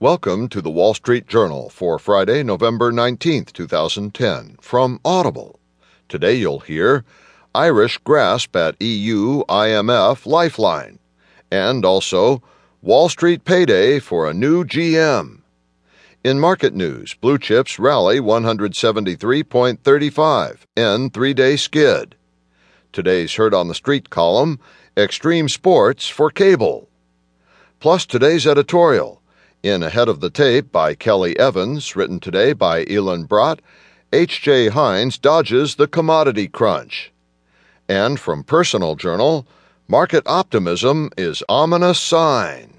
Welcome to the Wall Street Journal for Friday, November 19th, 2010, from Audible. Today you'll hear Irish grasp at EU IMF lifeline, and also Wall Street payday for a new GM. In market news, blue chips rally 173.35, end three day skid. Today's Heard on the Street column Extreme Sports for Cable. Plus today's editorial in Ahead of the Tape by Kelly Evans, written today by Elon Brott, H.J. Heinz dodges the commodity crunch. And from Personal Journal, Market Optimism is Ominous Sign.